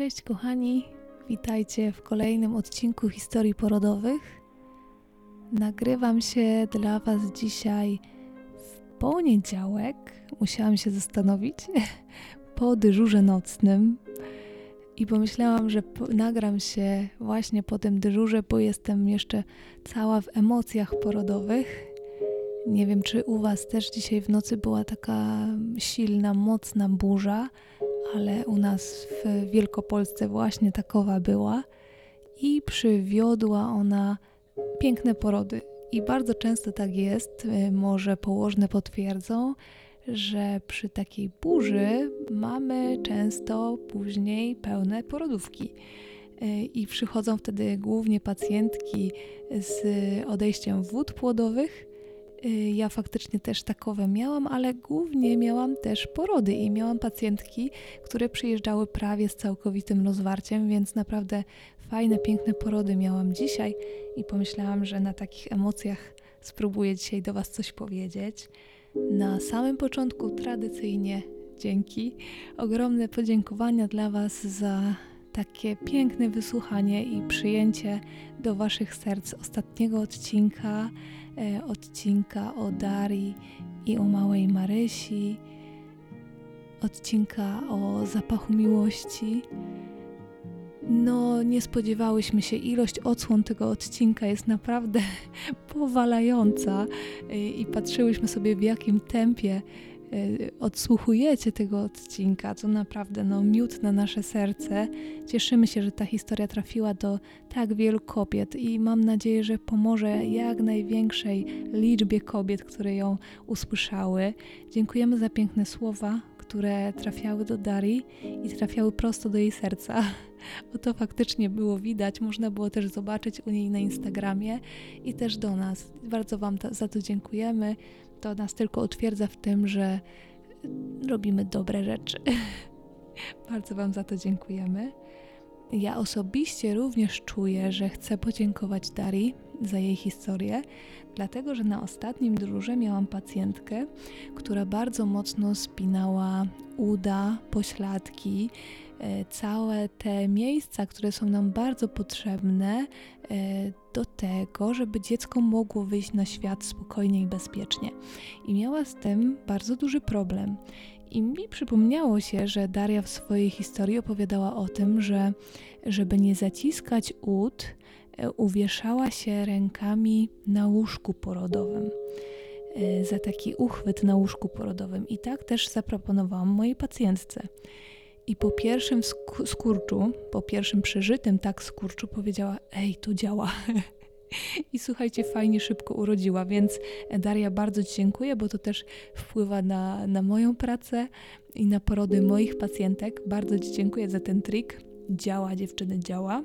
Cześć kochani, witajcie w kolejnym odcinku historii porodowych. Nagrywam się dla Was dzisiaj w poniedziałek. Musiałam się zastanowić po dyżurze nocnym i pomyślałam, że nagram się właśnie po tym dyżurze, bo jestem jeszcze cała w emocjach porodowych. Nie wiem, czy u Was też dzisiaj w nocy była taka silna, mocna burza ale u nas w Wielkopolsce właśnie takowa była i przywiodła ona piękne porody. I bardzo często tak jest, y, może położne potwierdzą, że przy takiej burzy mamy często później pełne porodówki. Y, I przychodzą wtedy głównie pacjentki z odejściem wód płodowych, ja faktycznie też takowe miałam, ale głównie miałam też porody i miałam pacjentki, które przyjeżdżały prawie z całkowitym rozwarciem, więc naprawdę fajne, piękne porody miałam dzisiaj i pomyślałam, że na takich emocjach spróbuję dzisiaj do Was coś powiedzieć. Na samym początku tradycyjnie dzięki. Ogromne podziękowania dla Was za takie piękne wysłuchanie i przyjęcie do Waszych serc ostatniego odcinka E, odcinka o Darii i o małej Marysi, odcinka o zapachu miłości. No, nie spodziewałyśmy się, ilość odsłon tego odcinka jest naprawdę powalająca e, i patrzyłyśmy sobie w jakim tempie odsłuchujecie tego odcinka, to naprawdę no, miód na nasze serce. Cieszymy się, że ta historia trafiła do tak wielu kobiet i mam nadzieję, że pomoże jak największej liczbie kobiet, które ją usłyszały. Dziękujemy za piękne słowa, które trafiały do Darii i trafiały prosto do jej serca. Bo to faktycznie było widać, można było też zobaczyć u niej na Instagramie i też do nas. Bardzo Wam za to dziękujemy to nas tylko utwierdza w tym, że robimy dobre rzeczy. Bardzo Wam za to dziękujemy. Ja osobiście również czuję, że chcę podziękować Darii za jej historię, dlatego że na ostatnim dyżurze miałam pacjentkę, która bardzo mocno spinała uda, pośladki, e, całe te miejsca, które są nam bardzo potrzebne e, do tego, żeby dziecko mogło wyjść na świat spokojnie i bezpiecznie. I miała z tym bardzo duży problem. I mi przypomniało się, że Daria w swojej historii opowiadała o tym, że żeby nie zaciskać ud, e, uwieszała się rękami na łóżku porodowym. E, za taki uchwyt na łóżku porodowym. I tak też zaproponowałam mojej pacjentce. I po pierwszym skurczu, po pierwszym przeżytym tak skurczu powiedziała: Ej, to działa. I słuchajcie, fajnie szybko urodziła, więc Daria bardzo Ci dziękuję, bo to też wpływa na, na moją pracę i na porody moich pacjentek. Bardzo Ci dziękuję za ten trik. Działa, dziewczyny, działa.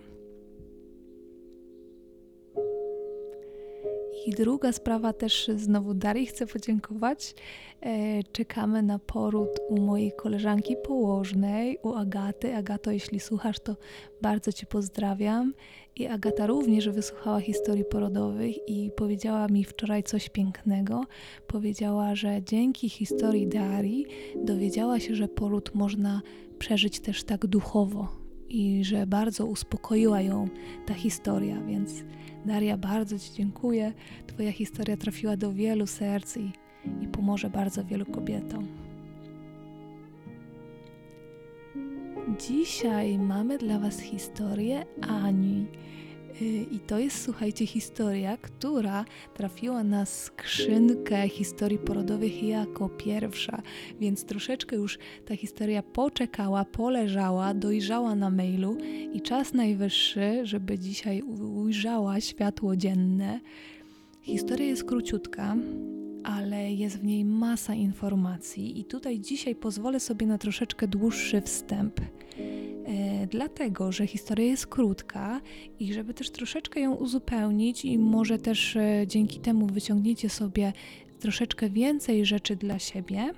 I druga sprawa też znowu Darii chcę podziękować. E, czekamy na poród u mojej koleżanki położnej, u Agaty. Agato, jeśli słuchasz, to bardzo Cię pozdrawiam. I Agata również wysłuchała historii porodowych i powiedziała mi wczoraj coś pięknego. Powiedziała, że dzięki historii Darii dowiedziała się, że poród można przeżyć też tak duchowo i że bardzo uspokoiła ją ta historia, więc Daria, bardzo Ci dziękuję. Twoja historia trafiła do wielu serc i, i pomoże bardzo wielu kobietom. Dzisiaj mamy dla Was historię Ani. Y, I to jest, słuchajcie, historia, która trafiła na skrzynkę historii porodowych jako pierwsza, więc troszeczkę już ta historia poczekała, poleżała, dojrzała na mailu i czas najwyższy, żeby dzisiaj ujrzała światło dzienne. Historia jest króciutka, ale jest w niej masa informacji, i tutaj dzisiaj pozwolę sobie na troszeczkę dłuższy wstęp. E, dlatego, że historia jest krótka i żeby też troszeczkę ją uzupełnić, i może też e, dzięki temu wyciągniecie sobie troszeczkę więcej rzeczy dla siebie.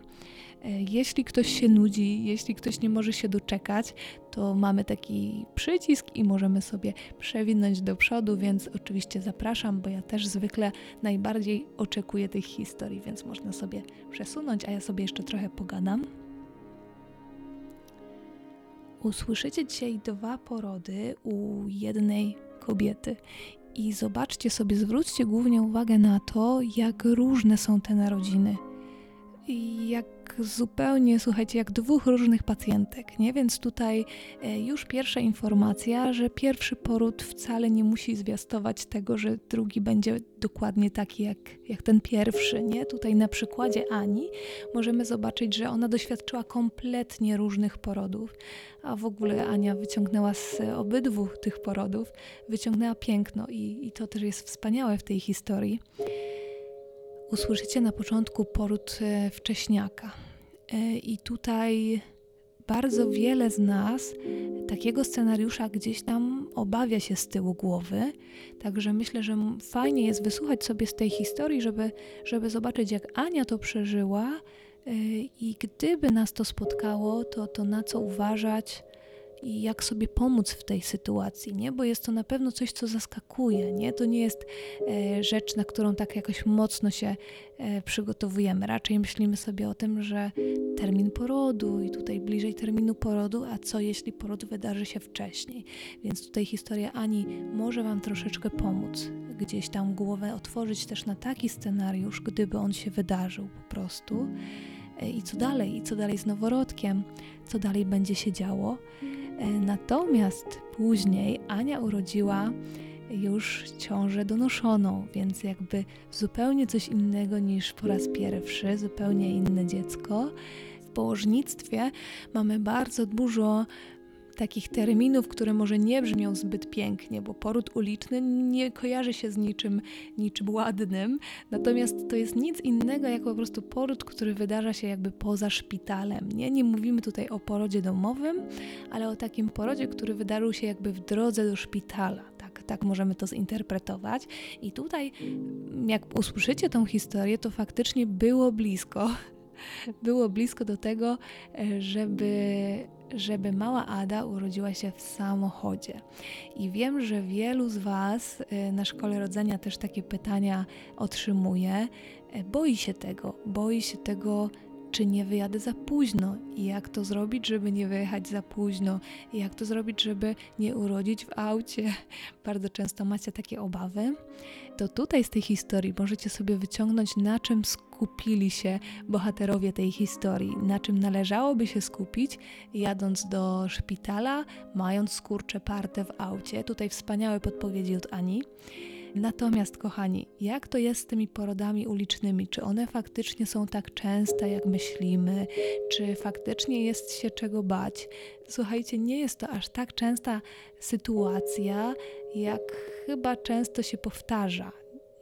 E, jeśli ktoś się nudzi, jeśli ktoś nie może się doczekać, to mamy taki przycisk i możemy sobie przewinąć do przodu, więc oczywiście zapraszam, bo ja też zwykle najbardziej oczekuję tych historii, więc można sobie przesunąć, a ja sobie jeszcze trochę pogadam. Usłyszycie dzisiaj dwa porody u jednej kobiety. I zobaczcie sobie, zwróćcie głównie uwagę na to, jak różne są te narodziny. Jak zupełnie, słuchajcie, jak dwóch różnych pacjentek, nie? Więc tutaj e, już pierwsza informacja, że pierwszy poród wcale nie musi zwiastować tego, że drugi będzie dokładnie taki jak, jak ten pierwszy, nie? Tutaj na przykładzie Ani możemy zobaczyć, że ona doświadczyła kompletnie różnych porodów, a w ogóle Ania wyciągnęła z obydwu tych porodów, wyciągnęła piękno i, i to też jest wspaniałe w tej historii usłyszycie na początku poród e, wcześniaka. E, I tutaj bardzo wiele z nas takiego scenariusza gdzieś tam obawia się z tyłu głowy. Także myślę, że fajnie jest wysłuchać sobie z tej historii, żeby, żeby zobaczyć, jak Ania to przeżyła e, i gdyby nas to spotkało, to, to na co uważać i jak sobie pomóc w tej sytuacji, nie? Bo jest to na pewno coś, co zaskakuje, nie? To nie jest e, rzecz, na którą tak jakoś mocno się e, przygotowujemy. Raczej myślimy sobie o tym, że termin porodu i tutaj bliżej terminu porodu, a co jeśli poród wydarzy się wcześniej? Więc tutaj historia Ani może Wam troszeczkę pomóc, gdzieś tam głowę otworzyć też na taki scenariusz, gdyby on się wydarzył po prostu. E, I co dalej? I co dalej z noworodkiem? Co dalej będzie się działo? E, natomiast później Ania urodziła już ciążę donoszoną, więc jakby zupełnie coś innego niż po raz pierwszy, zupełnie inne dziecko. W położnictwie mamy bardzo dużo takich terminów, które może nie brzmią zbyt pięknie, bo poród uliczny nie kojarzy się z niczym, niczym ładnym, natomiast to jest nic innego jak po prostu poród, który wydarza się jakby poza szpitalem. Nie, nie mówimy tutaj o porodzie domowym, ale o takim porodzie, który wydarzył się jakby w drodze do szpitala. Tak, tak możemy to zinterpretować. I tutaj, jak usłyszycie tą historię, to faktycznie było blisko było blisko do tego, e, żeby żeby mała Ada urodziła się w samochodzie. I wiem, że wielu z Was y, na szkole rodzenia też takie pytania otrzymuje. E, boi się tego, boi się tego, czy nie wyjadę za późno i jak to zrobić, żeby nie wyjechać za późno, i jak to zrobić, żeby nie urodzić w aucie. Bardzo często macie takie obawy. To tutaj z tej historii możecie sobie wyciągnąć, na czym skupili się bohaterowie tej historii, na czym należałoby się skupić, jadąc do szpitala, mając skurcze parte w aucie. Tutaj wspaniałe podpowiedzi od Ani. Natomiast, kochani, jak to jest z tymi porodami ulicznymi? Czy one faktycznie są tak częste, jak myślimy? Czy faktycznie jest się czego bać? Słuchajcie, nie jest to aż tak częsta sytuacja, jak chyba często się powtarza.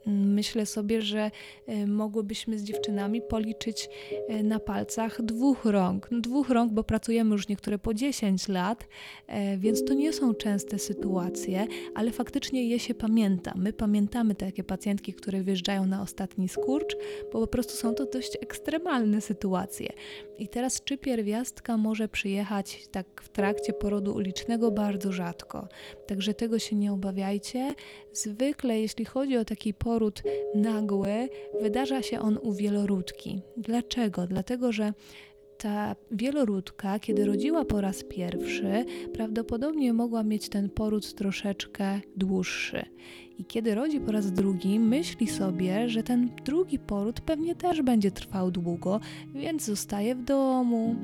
Myślę sobie, że e, mogłybyśmy z dziewczynami policzyć e, na palcach dwóch rąk. Dwóch rąk, bo pracujemy już niektóre po 10 lat, e, więc to nie są częste sytuacje, ale faktycznie je się pamięta. My pamiętamy takie pacjentki, które wjeżdżają na ostatni skurcz, bo po prostu są to dość ekstremalne sytuacje. I teraz, czy pierwiastka może przyjechać tak w trakcie porodu ulicznego? Bardzo rzadko. Także tego się nie obawiajcie. Zwykle, jeśli chodzi o taki poród nagły, wydarza się on u wieloródki. Dlaczego? Dlatego, że ta wieloródka, kiedy rodziła po raz pierwszy, prawdopodobnie mogła mieć ten poród troszeczkę dłuższy. I kiedy rodzi po raz drugi, myśli sobie, że ten drugi poród pewnie też będzie trwał długo, więc zostaje w domu,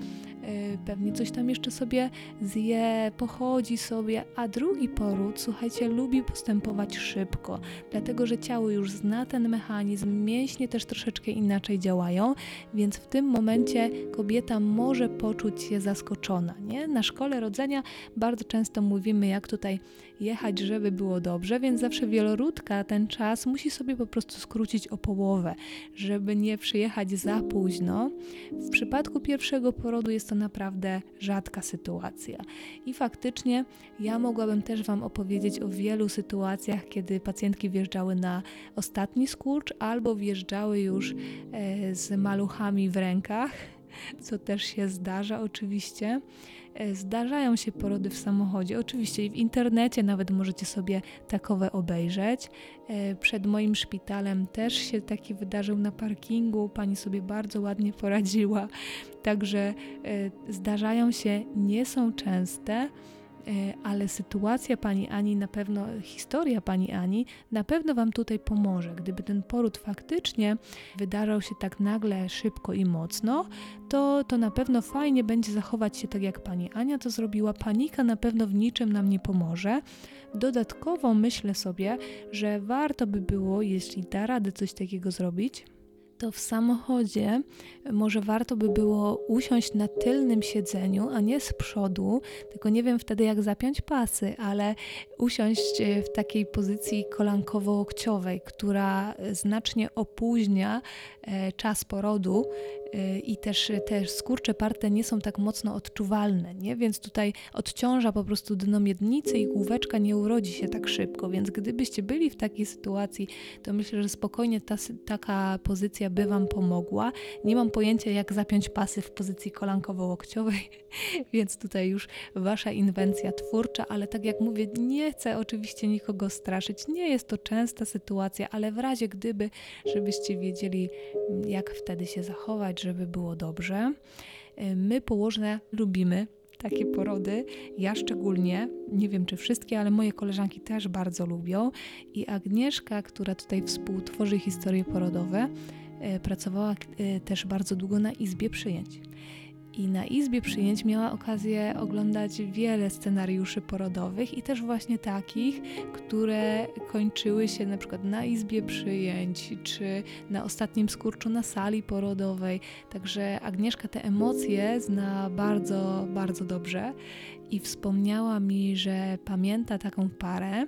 pewnie coś tam jeszcze sobie zje, pochodzi sobie, a drugi poród, słuchajcie, lubi postępować szybko, dlatego że ciało już zna ten mechanizm, mięśnie też troszeczkę inaczej działają, więc w tym momencie kobieta może poczuć się zaskoczona. Nie? Na szkole rodzenia bardzo często mówimy, jak tutaj jechać, żeby było dobrze, więc zawsze wieloródka ten czas musi sobie po prostu skrócić o połowę, żeby nie przyjechać za późno. W przypadku pierwszego porodu jest to naprawdę rzadka sytuacja. I faktycznie ja mogłabym też Wam opowiedzieć o wielu sytuacjach, kiedy pacjentki wjeżdżały na ostatni skurcz albo wjeżdżały już e, z maluchami w rękach co też się zdarza oczywiście. E, zdarzają się porody w samochodzie, oczywiście w internecie nawet możecie sobie takowe obejrzeć. E, przed moim szpitalem też się taki wydarzył na parkingu, pani sobie bardzo ładnie poradziła, także e, zdarzają się, nie są częste. E, ale sytuacja pani Ani na pewno, historia pani Ani na pewno Wam tutaj pomoże. Gdyby ten poród faktycznie wydarzał się tak nagle, szybko i mocno, to, to na pewno fajnie będzie zachować się tak, jak pani Ania to zrobiła. Panika na pewno w niczym nam nie pomoże. Dodatkowo myślę sobie, że warto by było, jeśli da radę coś takiego zrobić, to w samochodzie może warto by było usiąść na tylnym siedzeniu, a nie z przodu, tylko nie wiem wtedy jak zapiąć pasy, ale usiąść e, w takiej pozycji kolankowo-łokciowej, która znacznie opóźnia e, czas porodu e, i też te skurcze parte nie są tak mocno odczuwalne, nie? więc tutaj odciąża po prostu dno miednicy i główeczka nie urodzi się tak szybko, więc gdybyście byli w takiej sytuacji, to myślę, że spokojnie ta, taka pozycja by Wam pomogła. Nie mam pojęcia, jak zapiąć pasy w pozycji kolankowo-łokciowej, więc tutaj już Wasza inwencja twórcza, ale tak jak mówię, nie chcę oczywiście nikogo straszyć. Nie jest to częsta sytuacja, ale w razie gdyby, żebyście wiedzieli, jak wtedy się zachować, żeby było dobrze. My położne lubimy takie porody. Ja szczególnie, nie wiem czy wszystkie, ale moje koleżanki też bardzo lubią. I Agnieszka, która tutaj współtworzy historie porodowe, E, pracowała e, też bardzo długo na izbie przyjęć. I na izbie przyjęć miała okazję oglądać wiele scenariuszy porodowych i też właśnie takich, które kończyły się na przykład na izbie przyjęć czy na ostatnim skurczu na sali porodowej. Także Agnieszka te emocje zna bardzo, bardzo dobrze i wspomniała mi, że pamięta taką parę,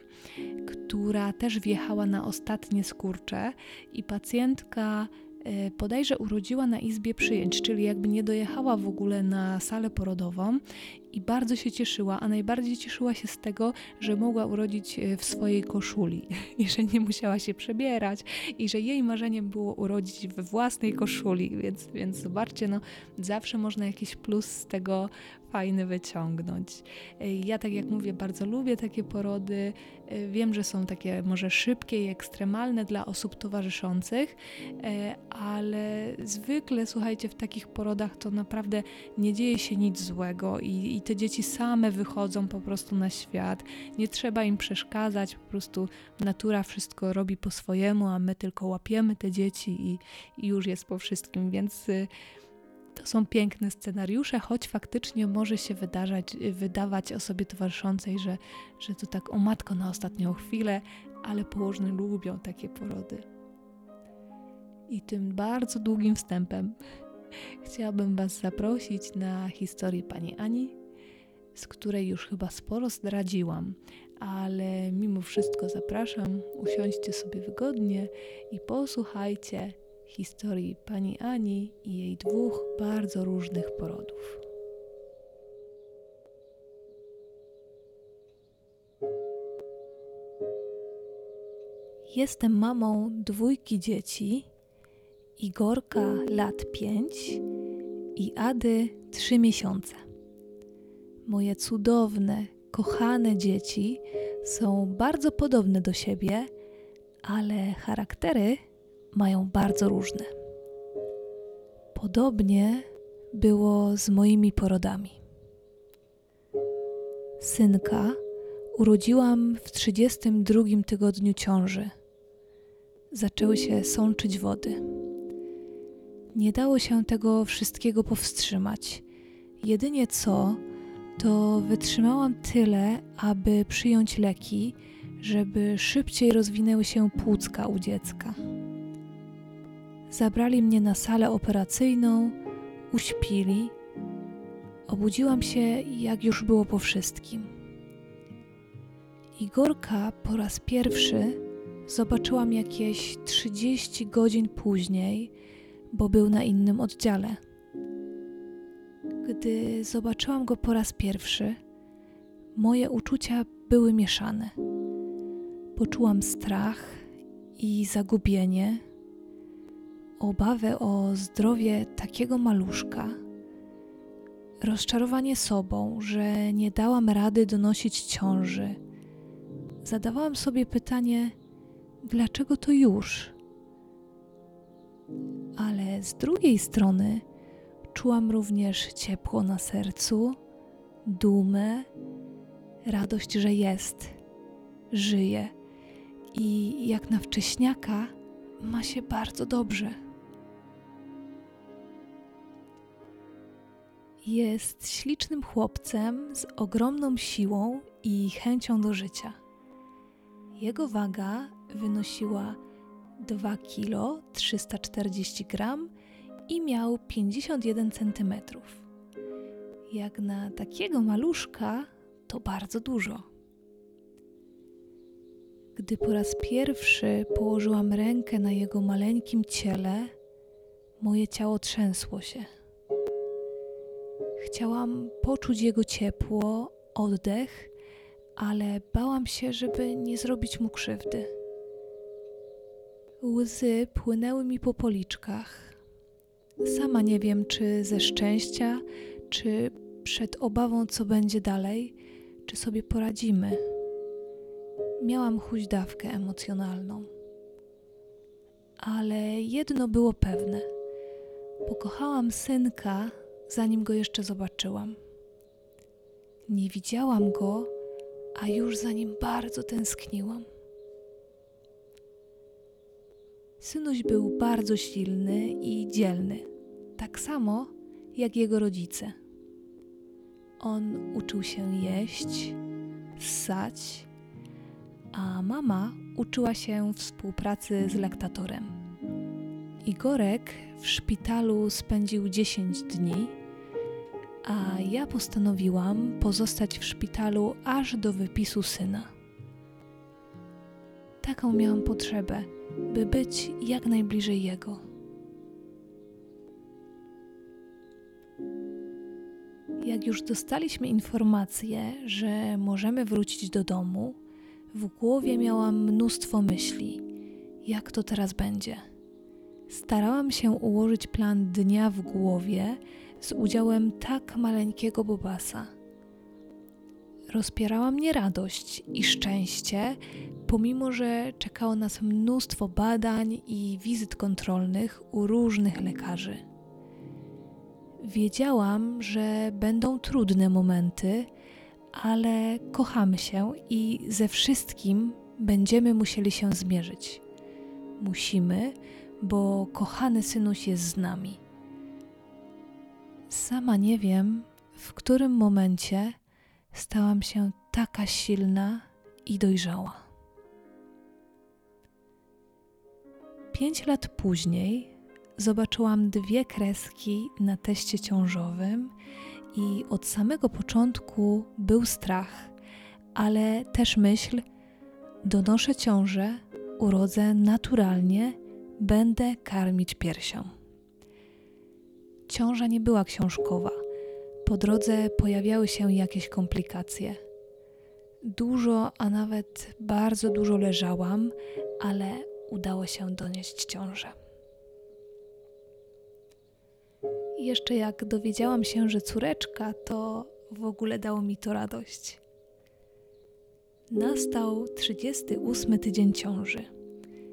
która też wjechała na ostatnie skurcze i pacjentka E, bodajże urodziła na izbie przyjęć, czyli jakby nie dojechała w ogóle na salę porodową i bardzo się cieszyła, a najbardziej cieszyła się z tego, że mogła urodzić e, w swojej koszuli i że nie musiała się przebierać i że jej marzeniem było urodzić we własnej koszuli, więc, więc zobaczcie, no zawsze można jakiś plus z tego fajny wyciągnąć. E, ja tak jak mówię, bardzo lubię takie porody. E, wiem, że są takie może szybkie i ekstremalne dla osób towarzyszących, ale zwykle słuchajcie, w takich porodach to naprawdę nie dzieje się nic złego i, i te dzieci same wychodzą po prostu na świat. Nie trzeba im przeszkadzać, po prostu natura wszystko robi po swojemu, a my tylko łapiemy te dzieci i, i już jest po wszystkim, więc y, to są piękne scenariusze, choć faktycznie może się wydarzać, wydawać osobie towarzyszącej, że, że to tak o matko na ostatnią chwilę, ale położne lubią takie porody. I tym bardzo długim wstępem chciałabym Was zaprosić na historię Pani Ani, z której już chyba sporo zdradziłam, ale mimo wszystko zapraszam, usiądźcie sobie wygodnie i posłuchajcie historii pani Ani i jej dwóch bardzo różnych porodów. Jestem mamą dwójki dzieci, Igorka lat pięć i Ady trzy miesiące. Moje cudowne, kochane dzieci są bardzo podobne do siebie, ale charaktery mają bardzo różne. Podobnie było z moimi porodami. Synka urodziłam w 32 tygodniu ciąży. Zaczęły się sączyć wody. Nie dało się tego wszystkiego powstrzymać. Jedynie co, to wytrzymałam tyle, aby przyjąć leki, żeby szybciej rozwinęły się płucka u dziecka. Zabrali mnie na salę operacyjną, uśpili. Obudziłam się, jak już było po wszystkim. Igorka po raz pierwszy zobaczyłam jakieś 30 godzin później, bo był na innym oddziale. Gdy zobaczyłam go po raz pierwszy, moje uczucia były mieszane. Poczułam strach i zagubienie, obawę o zdrowie takiego maluszka, rozczarowanie sobą, że nie dałam rady donosić ciąży, zadawałam sobie pytanie, dlaczego to już? Ale z drugiej strony czułam również ciepło na sercu, dumę, radość, że jest, żyje i jak na wcześniaka ma się bardzo dobrze. Jest ślicznym chłopcem z ogromną siłą i chęcią do życia. Jego waga wynosiła 2 kg 340 gram i miał 51 cm. Jak na takiego maluszka to bardzo dużo. Gdy po raz pierwszy położyłam rękę na jego maleńkim ciele, moje ciało trzęsło się. Chciałam poczuć jego ciepło, oddech, ale bałam się, żeby nie zrobić mu krzywdy. Łzy płynęły mi po policzkach. Sama nie wiem, czy ze szczęścia, czy przed obawą, co będzie dalej, czy sobie poradzimy. Miałam huźdawkę emocjonalną. Ale jedno było pewne: pokochałam synka, zanim go jeszcze zobaczyłam. Nie widziałam go, a już za nim bardzo tęskniłam. Synuś był bardzo silny i dzielny, tak samo jak jego rodzice. On uczył się jeść, ssać, a mama uczyła się współpracy z laktatorem. Igorek w szpitalu spędził 10 dni, a ja postanowiłam pozostać w szpitalu aż do wypisu syna. Taką miałam potrzebę, by być jak najbliżej jego. Jak już dostaliśmy informację, że możemy wrócić do domu, w głowie miałam mnóstwo myśli. Jak to teraz będzie? Starałam się ułożyć plan dnia w głowie z udziałem tak maleńkiego Bobasa. Rozpierała mnie radość i szczęście, pomimo że czekało nas mnóstwo badań i wizyt kontrolnych u różnych lekarzy. Wiedziałam, że będą trudne momenty, ale kochamy się i ze wszystkim będziemy musieli się zmierzyć. Musimy, bo kochany synuś jest z nami. Sama nie wiem, w którym momencie stałam się taka silna i dojrzała. Pięć lat później zobaczyłam dwie kreski na teście ciążowym i od samego początku był strach, ale też myśl: donoszę ciążę, urodzę naturalnie, będę karmić piersią. Ciąża nie była książkowa. Po drodze pojawiały się jakieś komplikacje. Dużo, a nawet bardzo dużo leżałam, ale udało się donieść ciążę. jeszcze jak dowiedziałam się, że córeczka, to w ogóle dało mi to radość. Nastał 38 tydzień ciąży.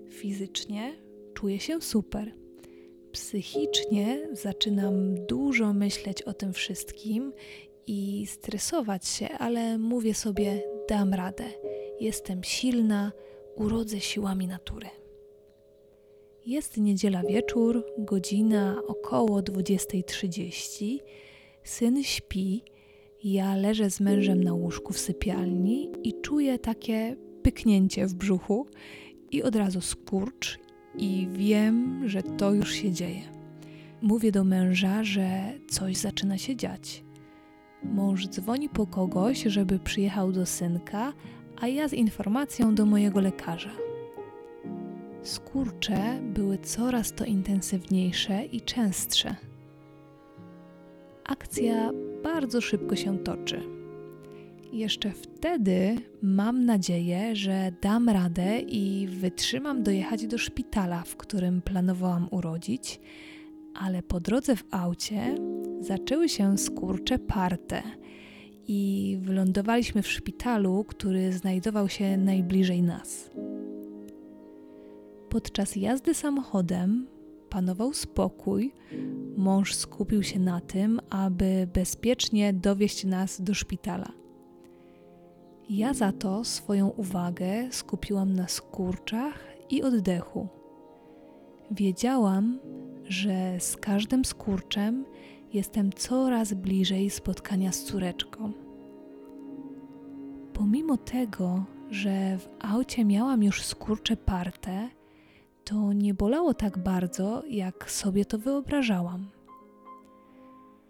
Fizycznie czuję się super. Psychicznie zaczynam dużo myśleć o tym wszystkim i stresować się, ale mówię sobie: dam radę. Jestem silna, urodzę siłami natury. Jest niedziela wieczór, godzina około 20.30. Syn śpi, ja leżę z mężem na łóżku w sypialni i czuję takie pyknięcie w brzuchu i od razu skurcz i wiem, że to już się dzieje. Mówię do męża, że coś zaczyna się dziać. Mąż dzwoni po kogoś, żeby przyjechał do synka, a ja z informacją do mojego lekarza. Skurcze były coraz to intensywniejsze i częstsze. Akcja bardzo szybko się toczy. Jeszcze wtedy mam nadzieję, że dam radę i wytrzymam dojechać do szpitala, w którym planowałam urodzić, ale po drodze w aucie zaczęły się skurcze parte i wylądowaliśmy w szpitalu, który znajdował się najbliżej nas. Podczas jazdy samochodem panował spokój. Mąż skupił się na tym, aby bezpiecznie dowieść nas do szpitala. Ja za to swoją uwagę skupiłam na skurczach i oddechu. Wiedziałam, że z każdym skurczem jestem coraz bliżej spotkania z córeczką. Pomimo tego, że w aucie miałam już skurcze parte, to nie bolało tak bardzo, jak sobie to wyobrażałam.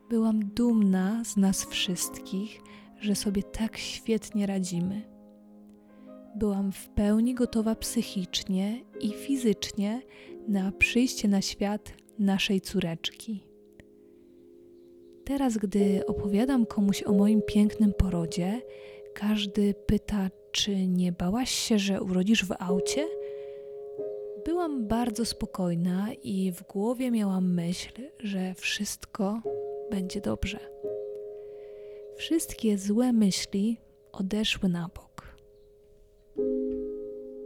Byłam dumna z nas wszystkich, że sobie tak świetnie radzimy. Byłam w pełni gotowa psychicznie i fizycznie na przyjście na świat naszej córeczki. Teraz, gdy opowiadam komuś o moim pięknym porodzie, każdy pyta, czy nie bałaś się, że urodzisz w aucie? Byłam bardzo spokojna i w głowie miałam myśl, że wszystko będzie dobrze. Wszystkie złe myśli odeszły na bok.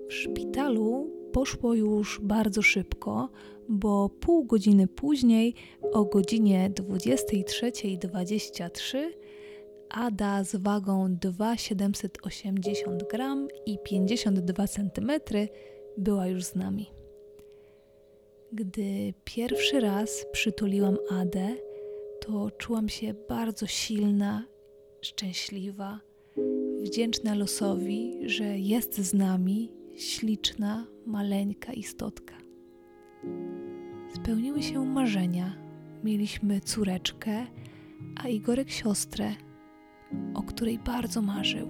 W szpitalu poszło już bardzo szybko, bo pół godziny później, o godzinie 23.23, Ada z wagą 2,780 gram i 52 cm była już z nami. Gdy pierwszy raz przytuliłam Adę, to czułam się bardzo silna, szczęśliwa, wdzięczna losowi, że jest z nami śliczna, maleńka istotka. Spełniły się marzenia. Mieliśmy córeczkę, a Igorek siostrę, o której bardzo marzył.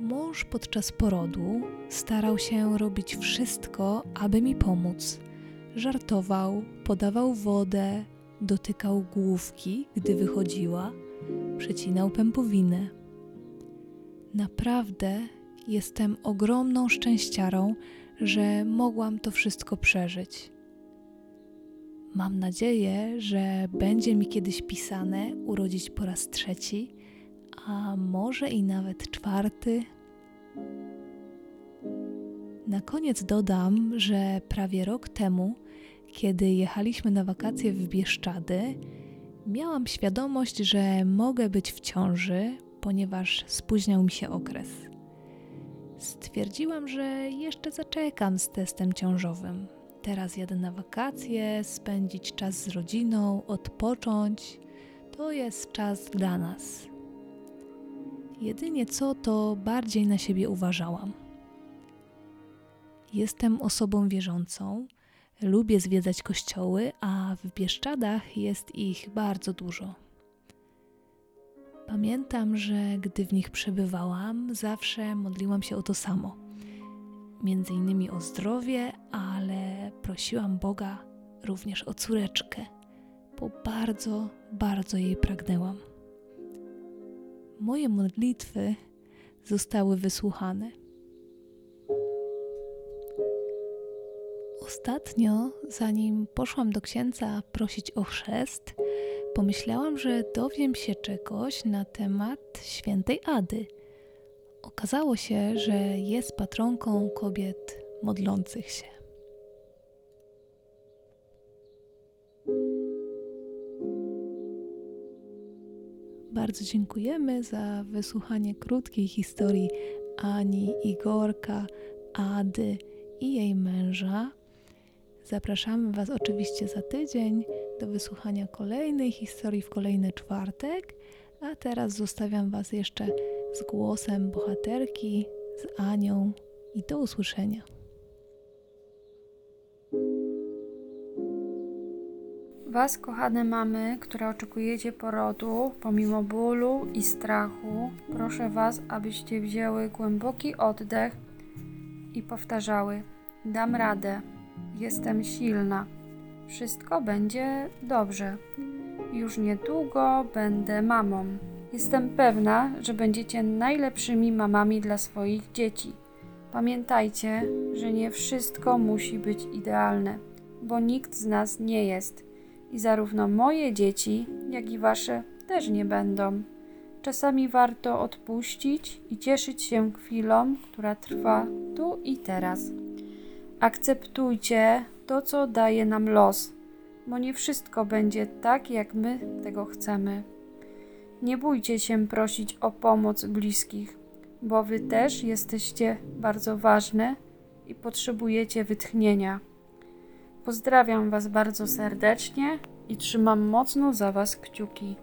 Mąż podczas porodu starał się robić wszystko, aby mi pomóc. Żartował, podawał wodę, dotykał główki, gdy wychodziła, przecinał pępowinę. Naprawdę jestem ogromną szczęściarą, że mogłam to wszystko przeżyć. Mam nadzieję, że będzie mi kiedyś pisane urodzić po raz trzeci, a może i nawet czwarty. Na koniec dodam, że prawie rok temu, kiedy jechaliśmy na wakacje w Bieszczady, miałam świadomość, że mogę być w ciąży, ponieważ spóźniał mi się okres. Stwierdziłam, że jeszcze zaczekam z testem ciążowym. Teraz jadę na wakacje, spędzić czas z rodziną, odpocząć. To jest czas dla nas. Jedynie co to bardziej na siebie uważałam. Jestem osobą wierzącą, lubię zwiedzać kościoły, a w Bieszczadach jest ich bardzo dużo. Pamiętam, że gdy w nich przebywałam, zawsze modliłam się o to samo. Między innymi o zdrowie, ale prosiłam Boga również o córeczkę, bo bardzo, bardzo jej pragnęłam. Moje modlitwy zostały wysłuchane. Ostatnio, zanim poszłam do księdza prosić o chrzest, pomyślałam, że dowiem się czegoś na temat świętej Ady. Okazało się, że jest patronką kobiet modlących się. Bardzo dziękujemy za wysłuchanie krótkiej historii Ani, Igorka, Ady i jej męża. Zapraszamy Was oczywiście za tydzień do wysłuchania kolejnej historii w kolejny czwartek, a teraz zostawiam Was jeszcze z głosem bohaterki, z Anią i do usłyszenia. Was, kochane mamy, które oczekujecie porodu, pomimo bólu i strachu, proszę Was, abyście wzięły głęboki oddech i powtarzały: Dam radę, jestem silna, wszystko będzie dobrze. Już niedługo będę mamą. Jestem pewna, że będziecie najlepszymi mamami dla swoich dzieci. Pamiętajcie, że nie wszystko musi być idealne. bo nikt z nas nie jest. I zarówno moje dzieci, jak i wasze też nie będą. Czasami warto odpuścić i cieszyć się chwilą, która trwa tu i teraz. Akceptujcie to, co daje nam los, bo nie wszystko będzie tak, jak my tego chcemy. Nie bójcie się prosić o pomoc bliskich, bo wy też jesteście bardzo ważne i potrzebujecie wytchnienia. Pozdrawiam Was bardzo serdecznie i trzymam mocno za Was kciuki.